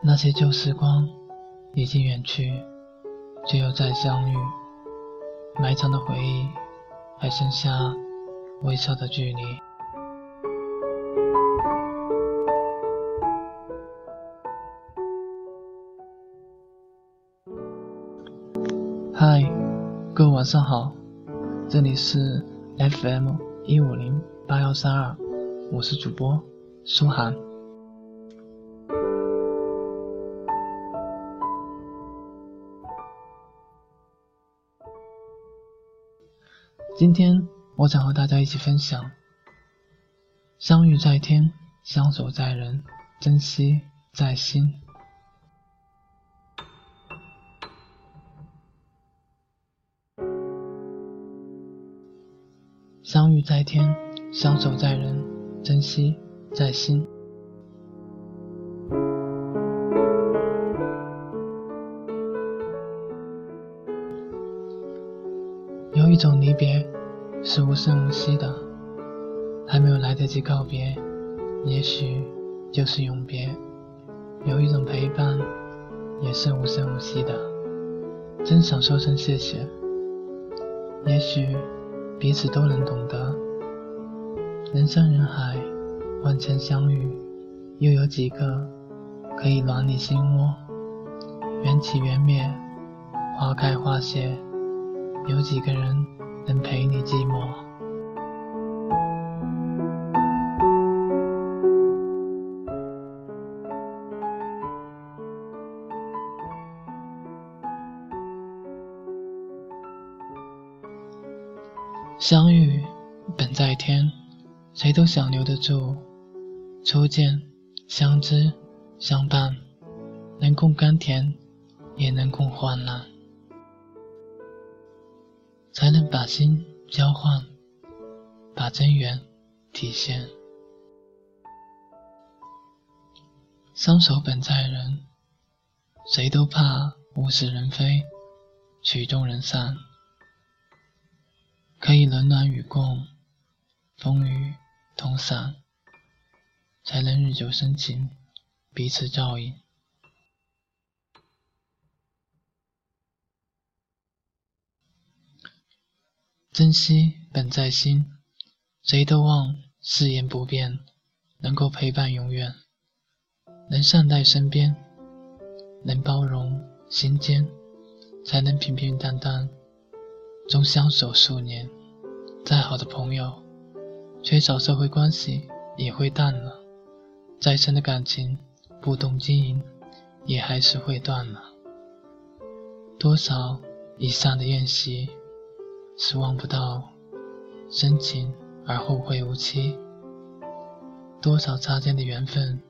那些旧时光已经远去，却又再相遇，埋藏的回忆还剩下微笑的距离。晚上好，这里是 FM 一五零八幺三二，我是主播舒涵。今天我想和大家一起分享：相遇在天，相守在人，珍惜在心。在天，相守在人，珍惜在心。有一种离别是无声无息的，还没有来得及告别，也许就是永别；有一种陪伴也是无声无息的，真想说声谢谢。也许彼此都能懂得，人山人海，万千相遇，又有几个可以暖你心窝？缘起缘灭，花开花谢。有几个人能陪你寂寞？相遇本在天，谁都想留得住。初见相知相伴，能共甘甜，也能共患难。才能把心交换，把真缘体现。相守本在人，谁都怕物是人非，曲终人散。可以冷暖与共，风雨同伞，才能日久生情，彼此照应。珍惜本在心，谁都望誓言不变，能够陪伴永远，能善待身边，能包容心间，才能平平淡淡，终相守数年。再好的朋友，缺少社会关系也会淡了；再深的感情，不懂经营，也还是会断了。多少以上的宴席。是望不到深情而后会无期，多少擦肩的缘分，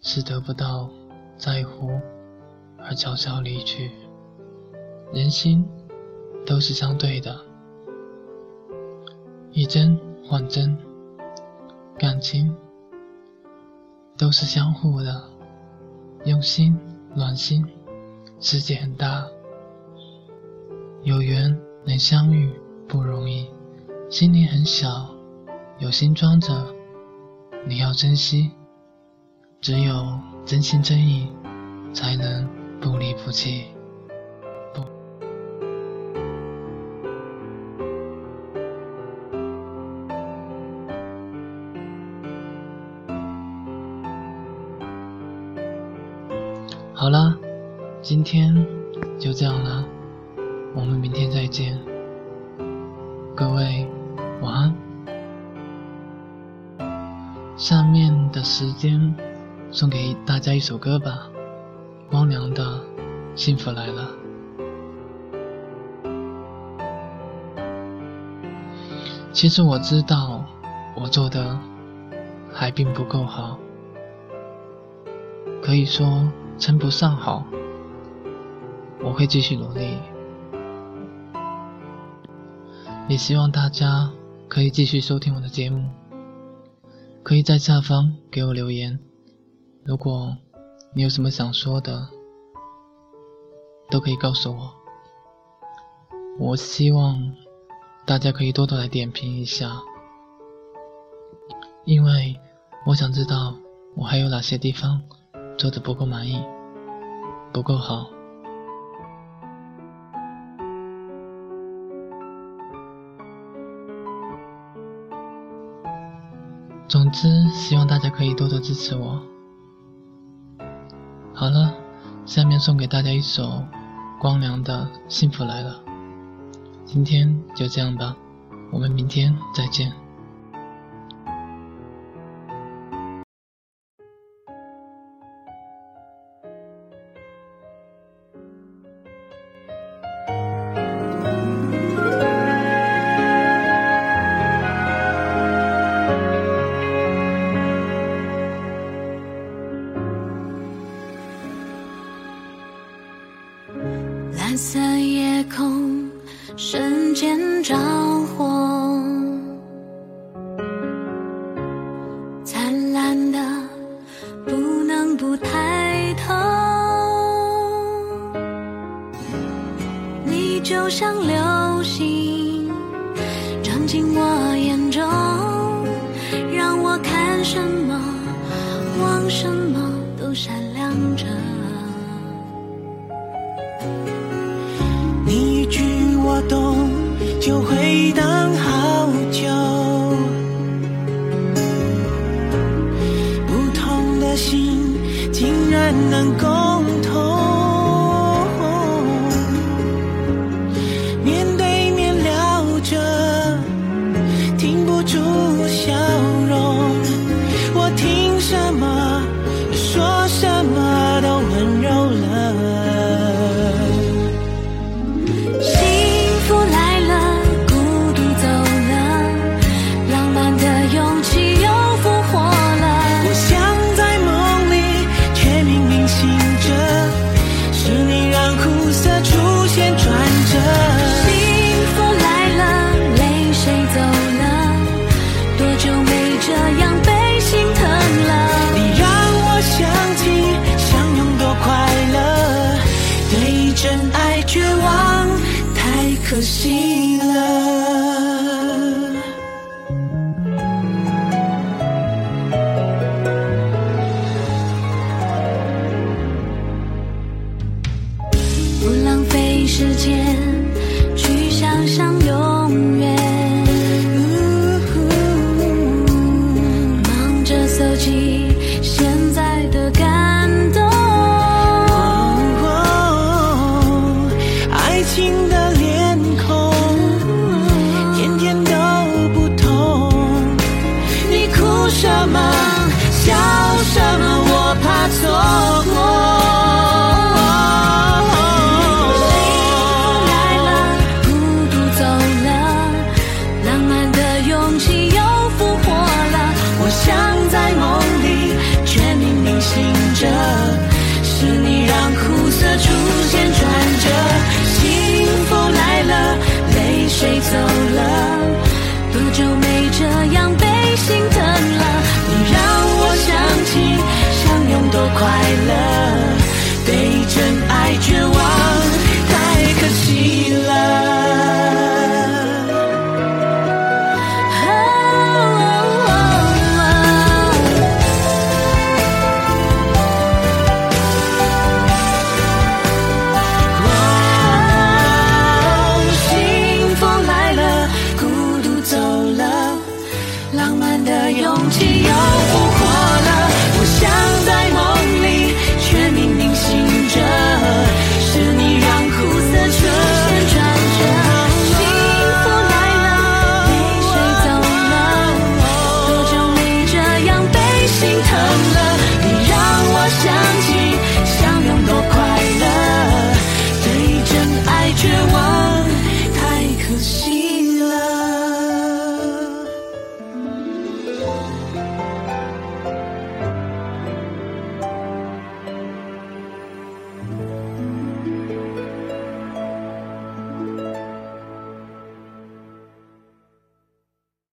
是得不到在乎而悄悄离去。人心都是相对的，以真换真，感情都是相互的，用心暖心。世界很大，有缘。能相遇不容易，心灵很小，有心装着，你要珍惜。只有真心真意，才能不离不弃。今天就这样了。我们明天再见，各位晚安。下面的时间送给大家一首歌吧，光良的《幸福来了》。其实我知道我做的还并不够好，可以说称不上好。我会继续努力。也希望大家可以继续收听我的节目可以在下方给我留言。如果你有什么想说的都可以告诉我。我希望大家可以多多来点评一下。因为我想知道我还有哪些地方做的不够满意不够好。之，希望大家可以多多支持我。好了，下面送给大家一首光良的幸福来了。今天就这样吧，我们明天再见。真的不能不抬头。你就像流星撞进我眼中让我看什么望什么都闪亮着。能够。